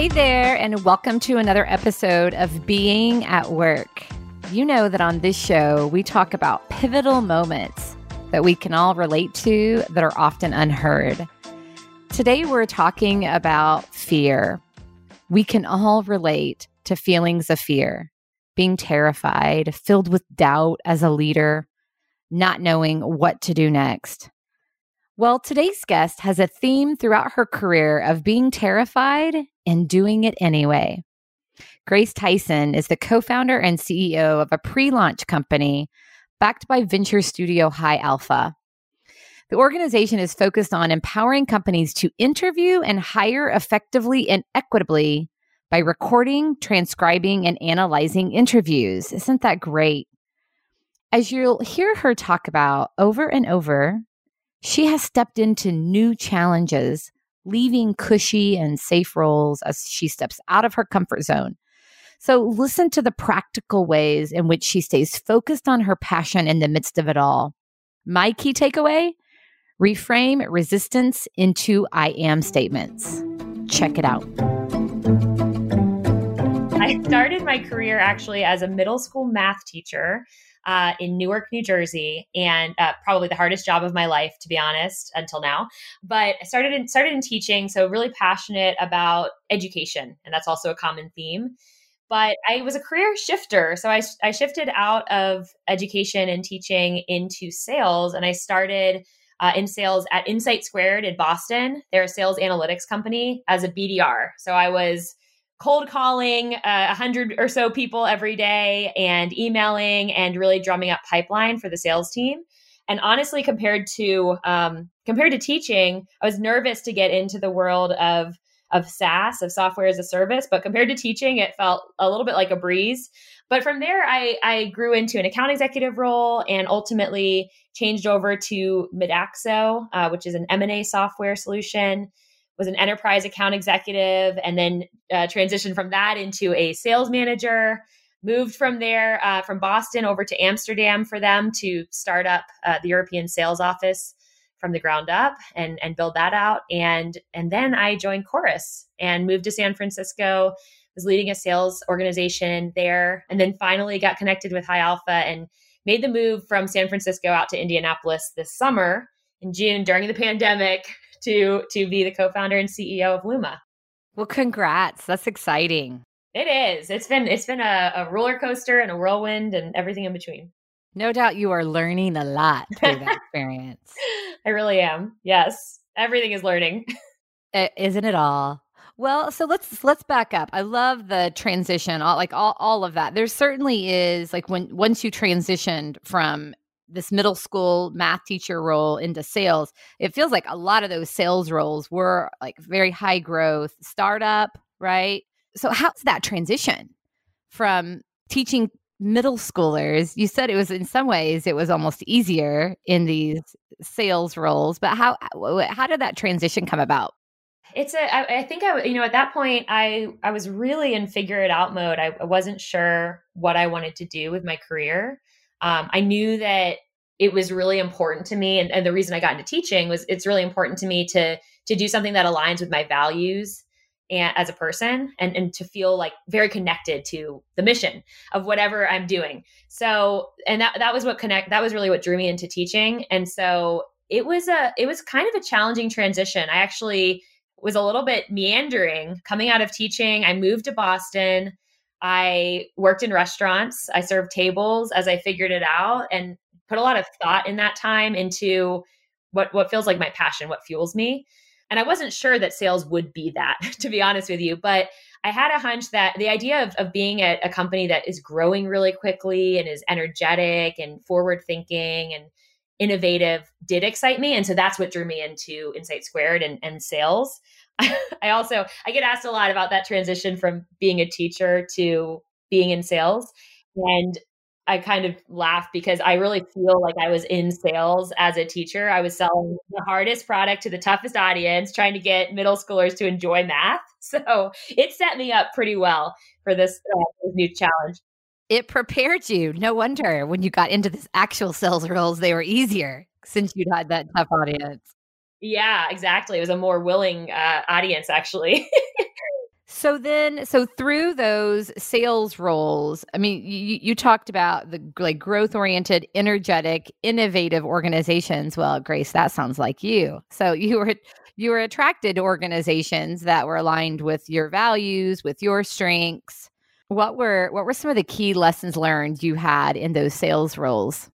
Hey there, and welcome to another episode of Being at Work. You know that on this show, we talk about pivotal moments that we can all relate to that are often unheard. Today, we're talking about fear. We can all relate to feelings of fear, being terrified, filled with doubt as a leader, not knowing what to do next. Well, today's guest has a theme throughout her career of being terrified and doing it anyway. Grace Tyson is the co founder and CEO of a pre launch company backed by venture studio High Alpha. The organization is focused on empowering companies to interview and hire effectively and equitably by recording, transcribing, and analyzing interviews. Isn't that great? As you'll hear her talk about over and over, she has stepped into new challenges, leaving cushy and safe roles as she steps out of her comfort zone. So, listen to the practical ways in which she stays focused on her passion in the midst of it all. My key takeaway reframe resistance into I am statements. Check it out. I started my career actually as a middle school math teacher uh, in Newark, New Jersey, and uh, probably the hardest job of my life, to be honest, until now. But I started in, started in teaching, so really passionate about education, and that's also a common theme. But I was a career shifter, so I, I shifted out of education and teaching into sales, and I started. Uh, in sales at Insight Squared in Boston. They're a sales analytics company as a BDR. So I was cold calling uh, a uh, hundred or so people every day and emailing and really drumming up pipeline for the sales team. And honestly, compared to um, compared to teaching, I was nervous to get into the world of of SaaS, of software as a service. But compared to teaching, it felt a little bit like a breeze. But from there, I, I grew into an account executive role and ultimately changed over to Midaxo, uh, which is an M&A software solution was an enterprise account executive and then uh, transitioned from that into a sales manager moved from there uh, from boston over to amsterdam for them to start up uh, the european sales office from the ground up and and build that out. And and then i joined chorus and moved to san francisco was leading a sales organization there and then finally got connected with high alpha and made the move from san francisco out to indianapolis this summer in june during the pandemic to to be the co-founder and CEO of Luma. Well, congrats. That's exciting. It is. It's been it's been a, a roller coaster and a whirlwind and everything in between. No doubt you are learning a lot through that experience. I really am. Yes. Everything is learning. Isn't it all? Well, so let's let's back up. I love the transition, all like all, all of that. There certainly is like when once you transitioned from this middle school math teacher role into sales, it feels like a lot of those sales roles were like very high growth startup, right? So how's that transition from teaching middle schoolers? You said it was in some ways it was almost easier in these sales roles, but how how did that transition come about? It's a. I, I think I, you know, at that point, I I was really in figure it out mode. I, I wasn't sure what I wanted to do with my career um, I knew that it was really important to me, and, and the reason I got into teaching was it's really important to me to to do something that aligns with my values and as a person and, and to feel like very connected to the mission of whatever I'm doing. So and that that was what connect that was really what drew me into teaching. And so it was a it was kind of a challenging transition. I actually was a little bit meandering coming out of teaching. I moved to Boston. I worked in restaurants. I served tables as I figured it out and put a lot of thought in that time into what what feels like my passion, what fuels me. And I wasn't sure that sales would be that, to be honest with you. But I had a hunch that the idea of, of being at a company that is growing really quickly and is energetic and forward thinking and innovative did excite me. And so that's what drew me into Insight Squared and, and sales. I also I get asked a lot about that transition from being a teacher to being in sales. And I kind of laugh because I really feel like I was in sales as a teacher. I was selling the hardest product to the toughest audience, trying to get middle schoolers to enjoy math. So it set me up pretty well for this, uh, new challenge. It prepared you. No wonder when you got into this actual sales roles, they were easier since you'd had that tough audience. Yeah, exactly. It was a more willing uh, audience, actually. So then, so through those sales roles, I mean, you, you talked about the like growth oriented, energetic, innovative organizations. Well, Grace, that sounds like you. So you were you were attracted to organizations that were aligned with your values, with your strengths. What were what were some of the key lessons learned you had in those sales roles?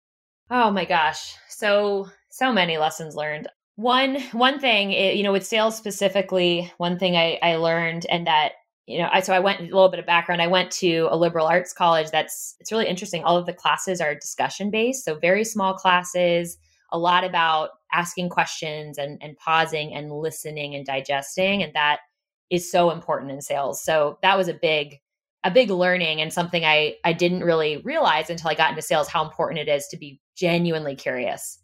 Oh my gosh, so so many lessons learned one one thing eh, you know with sales specifically one thing I, I learned and that you know i so i went a little bit of background i went to a liberal arts college that's it's really interesting all of the classes are discussion based so very small classes a lot about asking questions and and pausing and listening and digesting and that is so important in sales. So that was a big a big learning and something i i didn't really realize until i got into sales how important it is to be genuinely curious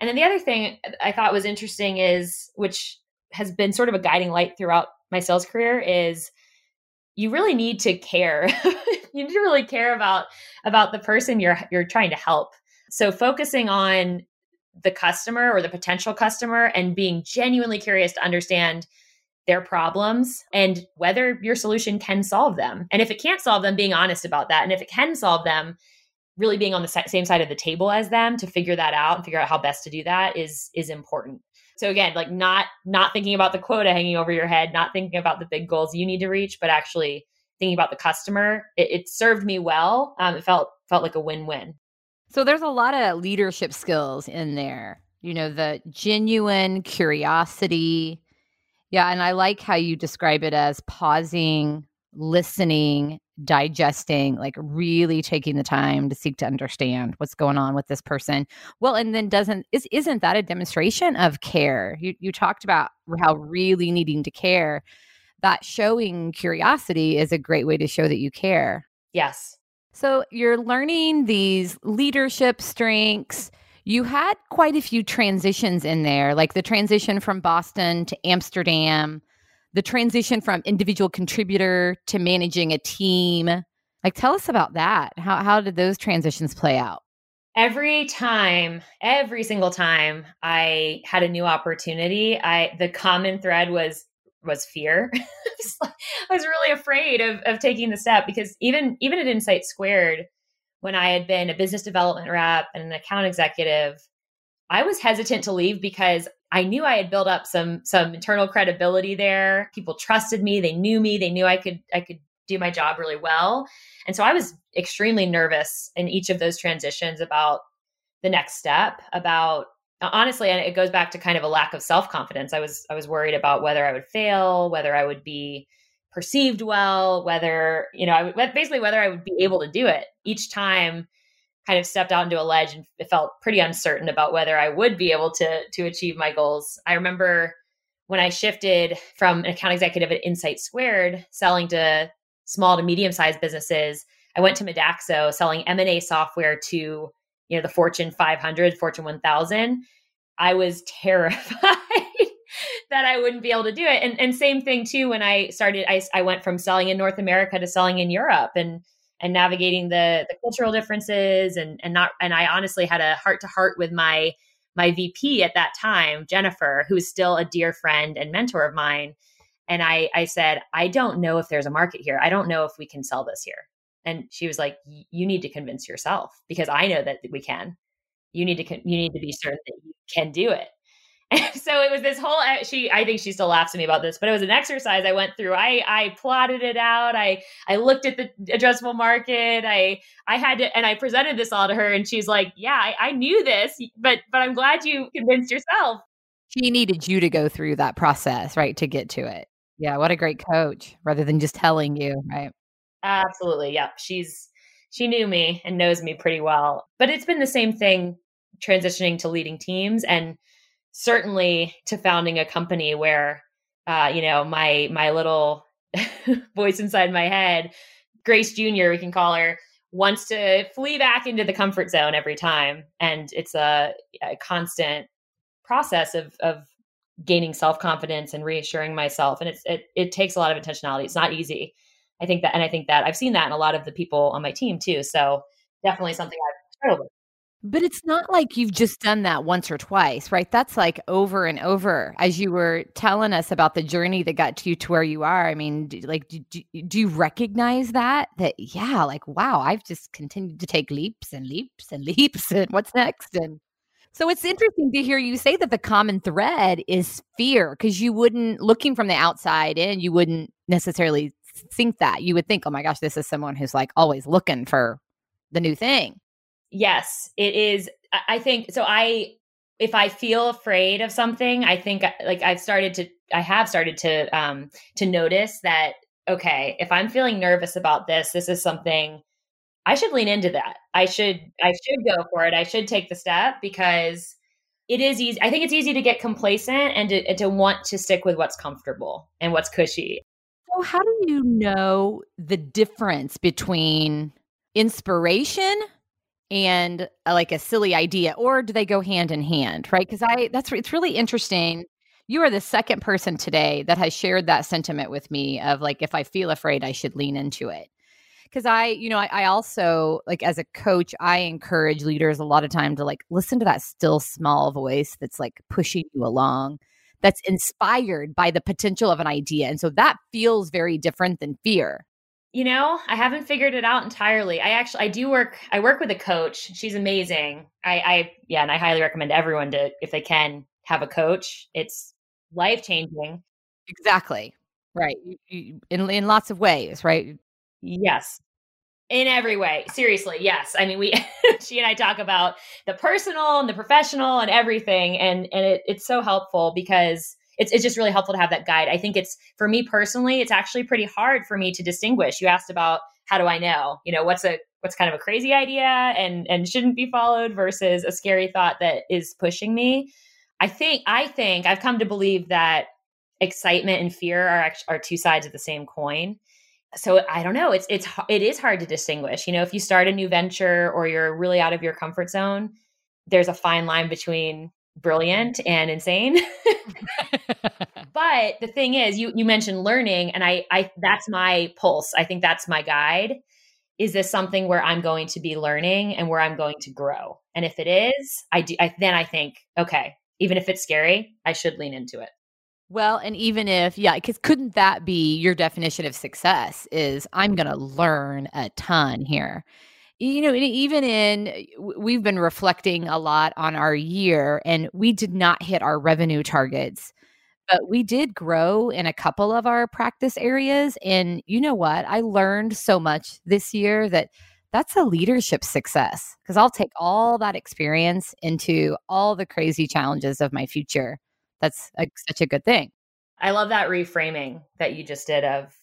and then the other thing I thought was interesting is, which has been sort of a guiding light throughout my sales career, is you really need to care. you need to really care about about the person you're you're trying to help. So focusing on the customer or the potential customer and being genuinely curious to understand their problems and whether your solution can solve them. And if it can't solve them, being honest about that. And if it can solve them, really being on the same side of the table as them to figure that out and figure out how best to do that is is important. So again like not not thinking about the quota hanging over your head not thinking about the big goals you need to reach but actually thinking about the customer. It, it served me well. Um, it felt felt like a win-win. So there's a lot of leadership skills in there you know the genuine curiosity. Yeah and i like how you describe it as pausing listening digesting, like really taking the time to seek to understand what's going on with this person. Well, and then doesn't is isn't that a demonstration of care? You you talked about how really needing to care. That showing curiosity is a great way to show that you care. Yes. So you're learning these leadership strengths. You had quite a few transitions in there, like the transition from Boston to Amsterdam the transition from individual contributor to managing a team. Like, tell us about that. How, how did those transitions play out? Every time, every single time I had a new opportunity, I the common thread was was fear. I was really afraid of, of taking the step because even even at Insight Squared, when I had been a business development rep and an account executive, I was hesitant to leave because I knew I had built up some some internal credibility there. People trusted me, they knew me, they knew I could I could do my job really well. And so I was extremely nervous in each of those transitions about the next step, about honestly and it goes back to kind of a lack of self-confidence. I was I was worried about whether I would fail, whether I would be perceived well, whether, you know, I would basically whether I would be able to do it. Each time kind of stepped out into a ledge and felt pretty uncertain about whether I would be able to to achieve my goals. I remember when I shifted from an account executive at Insight Squared, selling to small to medium sized businesses, I went to Midaxo selling M&A software to you know the Fortune 500, Fortune 1000. I was terrified that I wouldn't be able to do it. And and same thing too when I started I I went from selling in North America to selling in Europe and and navigating the the cultural differences and and not and I honestly had a heart to heart with my my VP at that time, Jennifer, who's still a dear friend and mentor of mine. And I I said, I don't know if there's a market here. I don't know if we can sell this here. And she was like, you need to convince yourself because I know that we can. You need to you need to be certain that you can do it. so it was this whole uh, she i think she still laughs at me about this but it was an exercise i went through. I i plotted it out. I i looked at the addressable market. I i had to and i presented this all to her and she's like yeah I, I knew this but but i'm glad you convinced yourself. She needed you to go through that process right to get to it. Yeah what a great coach rather than just telling you right? Absolutely yeah. She's she knew me and knows me pretty well. But it's been the same thing transitioning to leading teams and certainly to founding a company where uh, you know my my little voice inside my head grace junior we can call her wants to flee back into the comfort zone every time. And it's a, a constant process of of gaining self-confidence and reassuring myself. And it's it, it takes a lot of intentionality. It's not easy. I think that and i think that i've seen that in a lot of the people on my team too. So definitely something i've struggled with But it's not like you've just done that once or twice, right? That's like over and over. As you were telling us about the journey that got you to where you are, I mean, do, like, do, do, do you recognize that? That, yeah, like, wow, I've just continued to take leaps and leaps and leaps. And what's next? And so it's interesting to hear you say that the common thread is fear because you wouldn't, looking from the outside in, you wouldn't necessarily think that. You would think, oh my gosh, this is someone who's like always looking for the new thing yes, it is. I think so. I, if I feel afraid of something, I think like I've started to, I have started to, um, to notice that, okay, if I'm feeling nervous about this, this is something I should lean into that. I should, I should go for it. I should take the step because it is easy. I think it's easy to get complacent and to, and to want to stick with what's comfortable and what's cushy. So, how do you know the difference between inspiration and uh, like a silly idea or do they go hand in hand right? Because i that's it's really interesting. You are the second person today that has shared that sentiment with me of like if i feel afraid i should lean into it. Because i you know I, I, also like as a coach i encourage leaders a lot of time to like listen to that still small voice that's like pushing you along that's inspired by the potential of an idea and so that feels very different than fear you know, I haven't figured it out entirely. I actually I do work I work with a coach. She's amazing. I I yeah, and I highly recommend everyone to if they can have a coach. It's life-changing. Exactly. Right. in in lots of ways, right? Yes. In every way. Seriously, yes. I mean, we she and I talk about the personal and the professional and everything and and it, it's so helpful because it's, it's just really helpful to have that guide. I think it's for me personally, it's actually pretty hard for me to distinguish. You asked about how do I know? You know, what's a what's kind of a crazy idea and and shouldn't be followed versus a scary thought that is pushing me. I think I think I've come to believe that excitement and fear are are two sides of the same coin. So I don't know. It's it's it is hard to distinguish. You know, if you start a new venture or you're really out of your comfort zone, there's a fine line between brilliant and insane. but the thing is, you you mentioned learning, and I I that's my pulse. I think that's my guide. Is this something where I'm going to be learning and where I'm going to grow? And if it is, I do. I, then I think, okay, even if it's scary, I should lean into it. Well, and even if, yeah, because couldn't that be your definition of success? Is I'm going to learn a ton here you know even in eh, we've been reflecting a lot on our year and we did not hit our revenue targets but we did grow in a couple of our practice areas and you know what? I learned so much this year that that's a leadership success because i'll take all that experience into all the crazy challenges of my future. That's a, such a good thing. I love that reframing that you just did of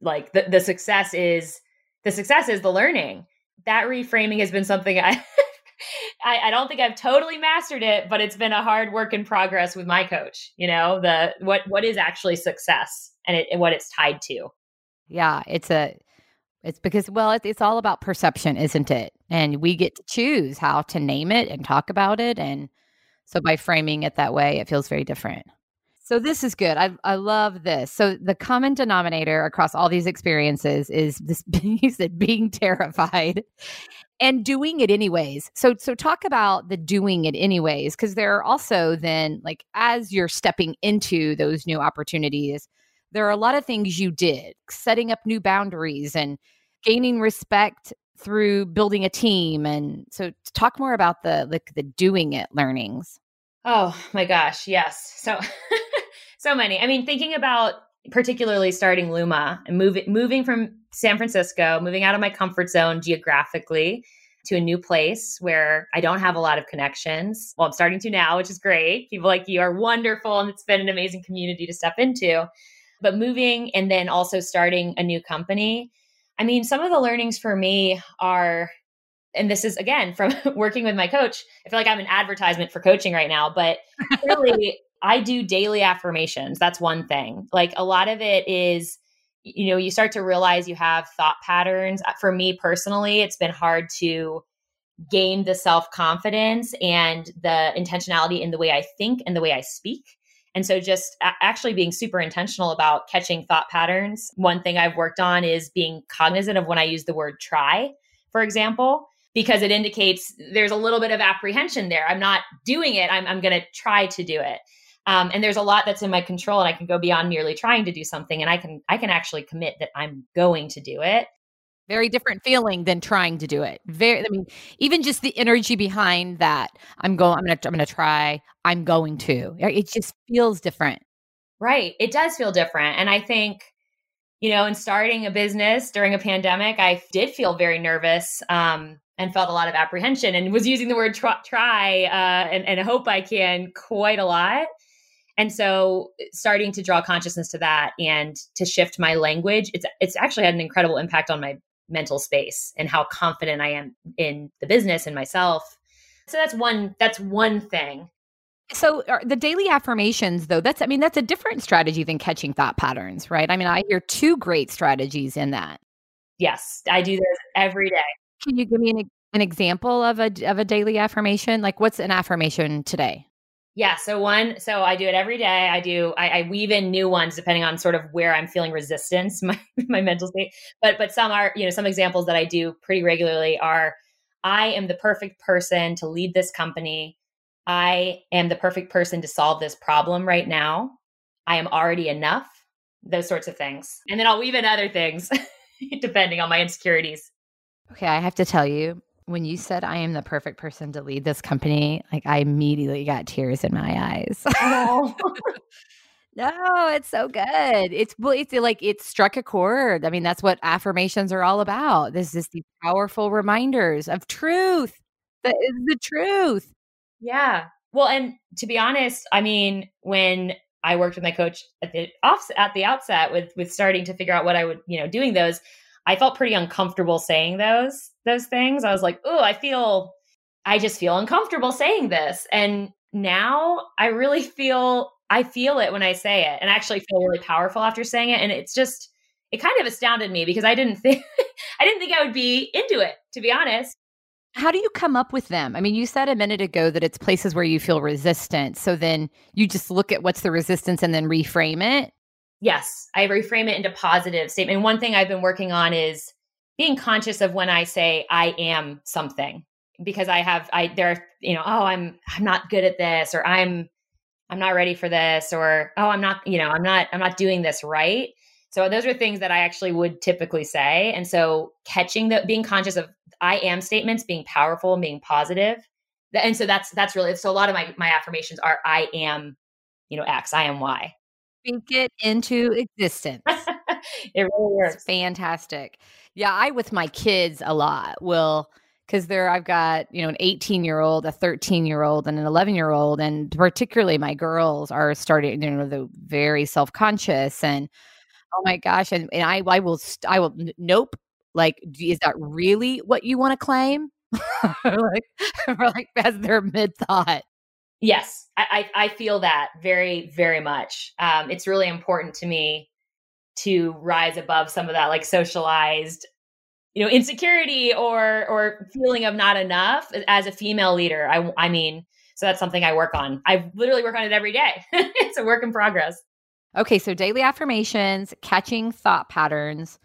like the, the success is the success is the learning that reframing has been something I, I, I don't think I've totally mastered it, but it's been a hard work in progress with my coach. You know, the what what is actually success and, it, and what it's tied to. Yeah, it's a it's because well, it, it's all about perception, isn't it? And we get to choose how to name it and talk about it, and so by framing it that way, it feels very different. So this is good. I I love this. So the common denominator across all these experiences is this you said being terrified and doing it anyways. So so talk about the doing it anyways because there are also then like as you're stepping into those new opportunities, there are a lot of things you did, setting up new boundaries and gaining respect through building a team and so talk more about the like the doing it learnings. Oh my gosh, yes. So so many. I mean, thinking about particularly starting Luma and moving moving from San Francisco, moving out of my comfort zone geographically to a new place where I don't have a lot of connections. Well, I'm starting to now, which is great. People like you are wonderful and it's been an amazing community to step into. But moving and then also starting a new company. I mean, some of the learnings for me are and this is again from working with my coach. I feel like I'm an advertisement for coaching right now, but really I do daily affirmations. That's one thing. Like a lot of it is, you know, you start to realize you have thought patterns. Uh, for me personally, it's been hard to gain the self confidence and the intentionality in the way I think and the way I speak. And so, just a- actually being super intentional about catching thought patterns. One thing I've worked on is being cognizant of when I use the word try, for example, because it indicates there's a little bit of apprehension there. I'm not doing it. I'm, I'm going to try to do it. Um, and there's a lot that's in my control and I can go beyond merely trying to do something and I can, I can actually commit that I'm going to do it. Very different feeling than trying to do it. Very, I mean, even just the energy behind that. I'm going, I'm to, I'm to try, I'm going to, it just feels different. Right. It does feel different. And I think, you know, in starting a business during a pandemic, I did feel very nervous um, and felt a lot of apprehension and was using the word try, try uh, and, and hope I can quite a lot. And so uh, starting to draw consciousness to that and to shift my language, it's it's actually had an incredible impact on my mental space and how confident I am in the business and myself. So that's one that's one thing. So the daily affirmations though, that's I mean that's a different strategy than catching thought patterns, right? I mean, I hear two great strategies in that. Yes, I do this every day. Can you give me an, an example of a of a daily affirmation? Like what's an affirmation today? Yeah. So one, so I do it every day. I do, I, I, weave in new ones depending on sort of where I'm feeling resistance, my, my mental state. But, but some are, you know, some examples that I do pretty regularly are I am the perfect person to lead this company. I am the perfect person to solve this problem right now. I am already enough, those sorts of things. And then I'll weave in other things depending on my insecurities. Okay. I have to tell you, when you said I am the perfect person to lead this company, like I immediately got tears in my eyes. Oh. no, it's so good. It's it's like it struck a chord. I mean, that's what affirmations are all about. This is these powerful reminders of truth. That is the truth. Yeah. Well, and to be honest, I mean, when I worked with my coach at the off at the outset with with starting to figure out what I would, you know, doing those, I felt pretty uncomfortable saying those those things. I was like, "Oh, I feel I just feel uncomfortable saying this." And now I really feel I feel it when I say it and I actually feel really powerful after saying it and it's just it kind of astounded me because I didn't think I didn't think I would be into it, to be honest. How do you come up with them? I mean, you said a minute ago that it's places where you feel resistance. So then you just look at what's the resistance and then reframe it. Yes, I reframe it into positive statement. One thing I've been working on is being conscious of when I say I am something because I have I there you know oh I'm I'm not good at this or I'm I'm not ready for this or oh I'm not you know I'm not I'm not doing this right. So those are things that I actually would typically say and so catching the being conscious of I am statements being powerful and being positive. And so that's that's really so a lot of my my affirmations are I am you know X I am Y speak it into existence. it really works. It's fantastic. Yeah, I with my kids a lot will because there I've got, you know, an 18 year old, a 13 year old, and an 11 year old. And particularly my girls are starting, you know, the very self conscious and oh my gosh. And, and I, I will, I will, nope. Like, is that really what you want to claim? like, like as their mid thought. Yes, I, I, I feel that very, very much. Um, it's really important to me to rise above some of that like socialized, you know, insecurity or or feeling of not enough as a female leader. I I mean, so that's something I work on. I literally work on it every day. it's a work in progress. Okay, so daily affirmations, catching thought patterns.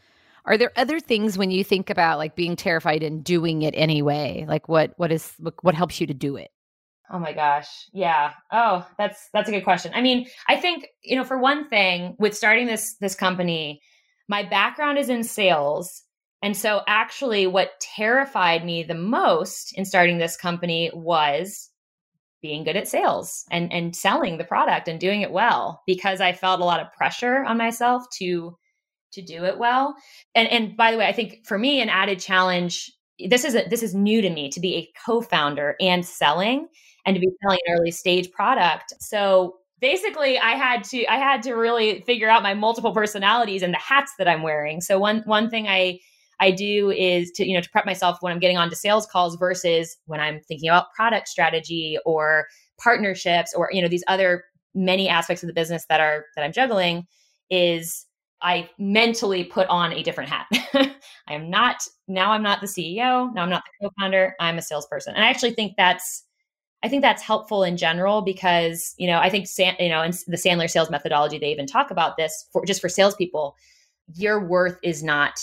Are there other things when you think about like being terrified and doing it anyway? Like what what is what helps you to do it? Oh my gosh. Yeah. Oh, that's that's a good question. I mean, I think, you know, for one thing, with starting this this company, my background is in sales. And so actually what terrified me the most in starting this company was being good at sales and and selling the product and doing it well because I felt a lot of pressure on myself to to do it well. And and by the way, I think for me an added challenge this is a, this is new to me to be a co-founder and selling and to be selling an early stage product. So basically I had to I had to really figure out my multiple personalities and the hats that I'm wearing. So one one thing I I do is to you know to prep myself when I'm getting onto sales calls versus when I'm thinking about product strategy or partnerships or you know these other many aspects of the business that are that I'm juggling is I mentally put on a different hat. I am not now I'm not the CEO, now I'm not the co-founder, I'm a salesperson. And I actually think that's I think that's helpful in general because, you know, I think, San, you know, in the Sandler sales methodology, they even talk about this for just for salespeople. Your worth is not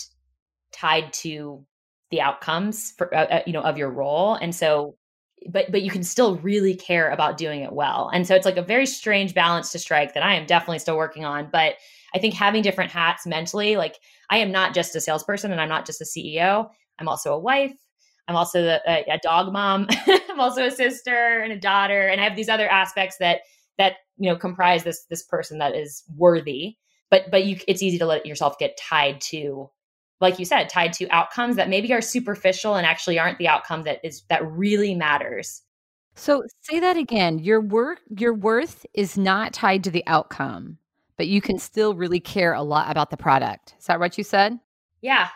tied to the outcomes for uh, uh, you know of your role. And so but but you can still really care about doing it well. And so it's like a very strange balance to strike that i am definitely still working on. But i think having different hats mentally like i am not just a salesperson and i'm not just a ceo i'm also a wife i'm also a, a dog mom i'm also a sister and a daughter and i have these other aspects that that you know comprise this this person that is worthy but but you it's easy to let yourself get tied to like you said, tied to outcomes that maybe are superficial and actually aren't the outcome that is that really matters. So say that again. Your work your worth is not tied to the outcome, but you can still really care a lot about the product. Is that what you said? Yeah.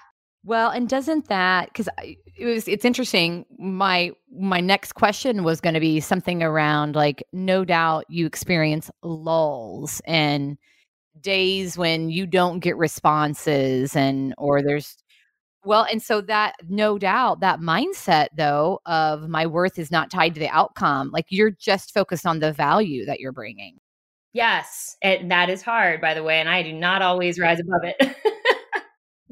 Well, and doesn't that cuz it was it's interesting my my next question was going to be something around like no doubt you experience lulls and days when you don't get responses and or there's well and so that no doubt that mindset though of my worth is not tied to the outcome like you're just focused on the value that you're bringing. Yes and that is hard by the way and i do not always rise above it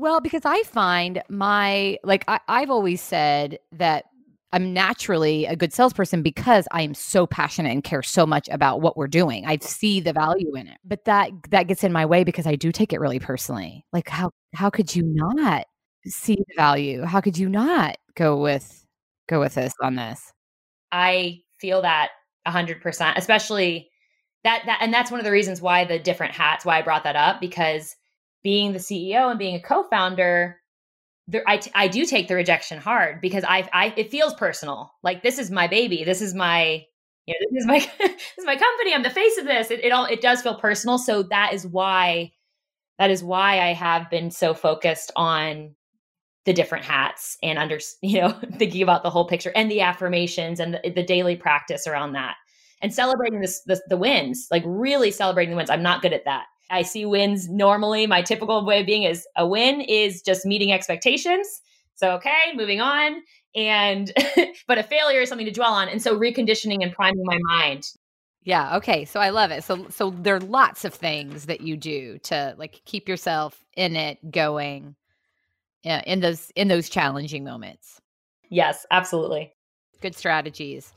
well because i find my like I, i've always said that I'm naturally a good salesperson because I am so passionate and care so much about what we're doing. I see the value in it. But that that gets in my way because I do take it really personally. Like how how could you not see the value? How could you not go with go with this on this? I feel that 100%, especially that that and that's one of the reasons why the different hats why I brought that up because being the CEO and being a co-founder there, I, t- I do take the rejection hard because I, I, it feels personal. Like this is my baby. This is my, you know, this is my, this is my company. I'm the face of this. It, it all, it does feel personal. So that is why, that is why I have been so focused on the different hats and under, you know, thinking about the whole picture and the affirmations and the, the daily practice around that and celebrating this, the, the wins, like really celebrating the wins. I'm not good at that. I see wins normally. My typical way of being is a win is just meeting expectations. So, okay, moving on. And, but a failure is something to dwell on. And so reconditioning and priming my mind. Yeah. Okay. So I love it. So, so there are lots of things that you do to like keep yourself in it going yeah, in those, in those challenging moments. Yes, absolutely. Good strategies.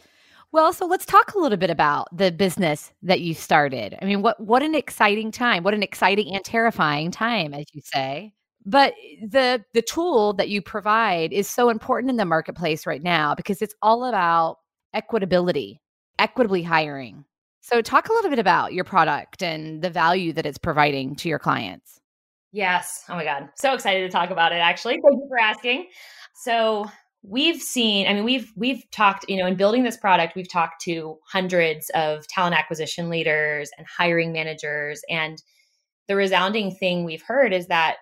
Well, so let's talk a little bit about the business that you started. I mean, what what an exciting time. What an exciting and terrifying time as you say. But the the tool that you provide is so important in the marketplace right now because it's all about equitability, equitably hiring. So talk a little bit about your product and the value that it's providing to your clients. Yes. Oh my god. So excited to talk about it actually. Thank you for asking. So, we've seen i mean we've we've talked you know in building this product we've talked to hundreds of talent acquisition leaders and hiring managers. And the resounding thing we've heard is that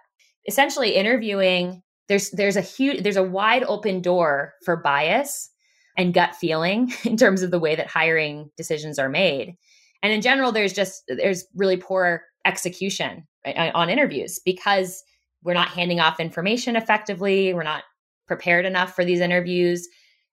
essentially interviewing there's there's a huge there's a wide open door for bias and gut feeling in terms of the way that hiring decisions are made. And in general there's just there's really poor execution eh, on interviews because we're not handing off information effectively. We're not prepared enough for these interviews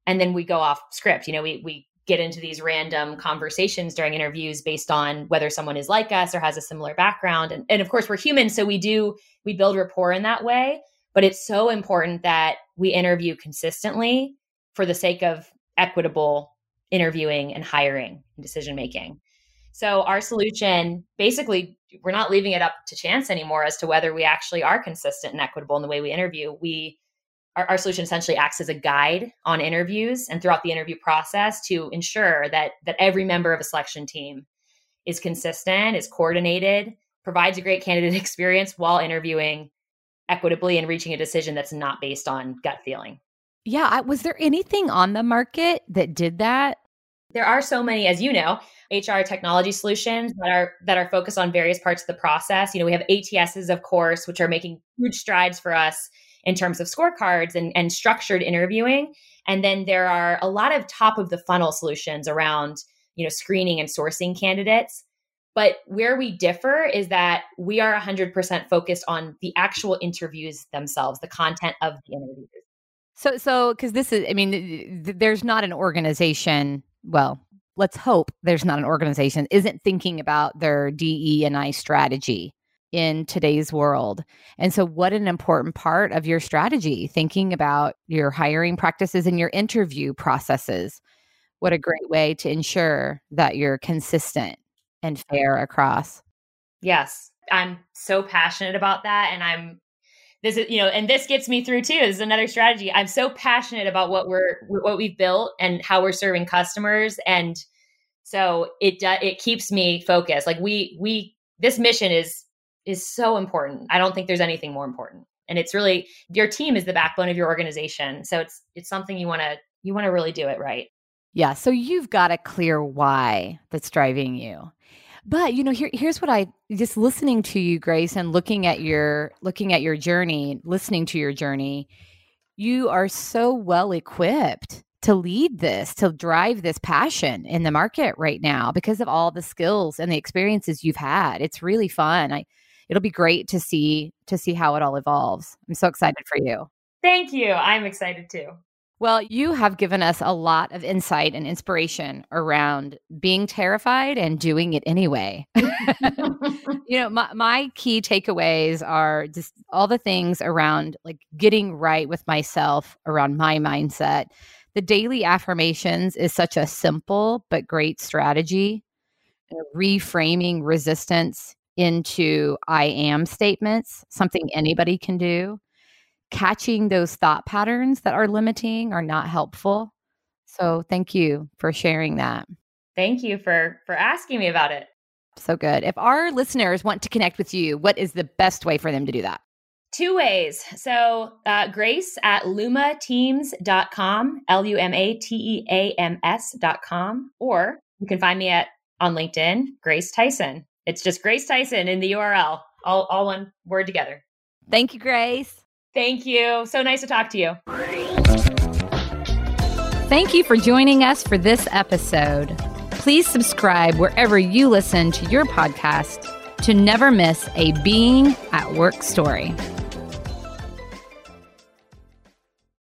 and then we go off script. You know we we get into these random conversations during interviews based on whether someone is like us or has a similar background. And, and of course we're human so we do we build rapport in that way. But it's so important that we interview consistently for the sake of equitable interviewing and hiring and decision making so our solution basically we're not leaving it up to chance anymore as to whether we actually are consistent and equitable in the way we interview. We our, our solution essentially acts as a guide on interviews and throughout the interview process to ensure that that every member of a selection team is consistent, is coordinated, provides a great candidate experience while interviewing equitably and reaching a decision that's not based on gut feeling. Yeah, I, was there anything on the market that did that? There are so many, as you know, HR technology solutions that are that are focused on various parts of the process. You know, we have ATSs, of course, which are making huge strides for us in terms of scorecards and, and structured interviewing. And then there are a lot of top of the funnel solutions around, you know, screening and sourcing candidates. But where we differ is that we are 100% focused on the actual interviews themselves, the content of the interviews. So, so because this is, I mean, th- there's not an organization. Well, let's hope there's not an organization isn't thinking about their DE and I strategy in today's world. And so, what an important part of your strategy, thinking about your hiring practices and your interview processes. What a great way to ensure that you're consistent and fair across. Yes, I'm so passionate about that. And I'm, this is, you know, and this gets me through too. This is another strategy. I'm so passionate about what we're, what we've built and how we're serving customers. And so it, does. it keeps me focused. Like we, we, this mission is is so important. I don't think there's anything more important. And it's really your team is the backbone of your organization. So it's it's something you want to you want to really do it right. Yeah, so you've got a clear why that's driving you. But you know, here, here's what I just listening to you, Grace, and looking at your looking at your journey, listening to your journey, you are so well equipped to lead this, to drive this passion in the market right now because of all the skills and the experiences you've had. It's really fun. I it'll be great to see to see how it all evolves. I'm so excited for you. Thank you. I'm excited too. Well, you have given us a lot of insight and inspiration around being terrified and doing it anyway. you know, my, my key takeaways are just all the things around like getting right with myself, around my mindset. The daily affirmations is such a simple but great strategy. Reframing resistance into I am statements, something anybody can do. Catching those thought patterns that are limiting are not helpful. So thank you for sharing that. Thank you for for asking me about it. So good. If our listeners want to connect with you, what is the best way for them to do that? Two ways. So, uh, Grace at lumateams.com, L U M A T E A M S.com, or you can find me at on LinkedIn, Grace Tyson. It's just Grace Tyson in the URL, all, all one word together. Thank you, Grace. Thank you. So nice to talk to you. Thank you for joining us for this episode. Please subscribe wherever you listen to your podcast to never miss a Being at Work story.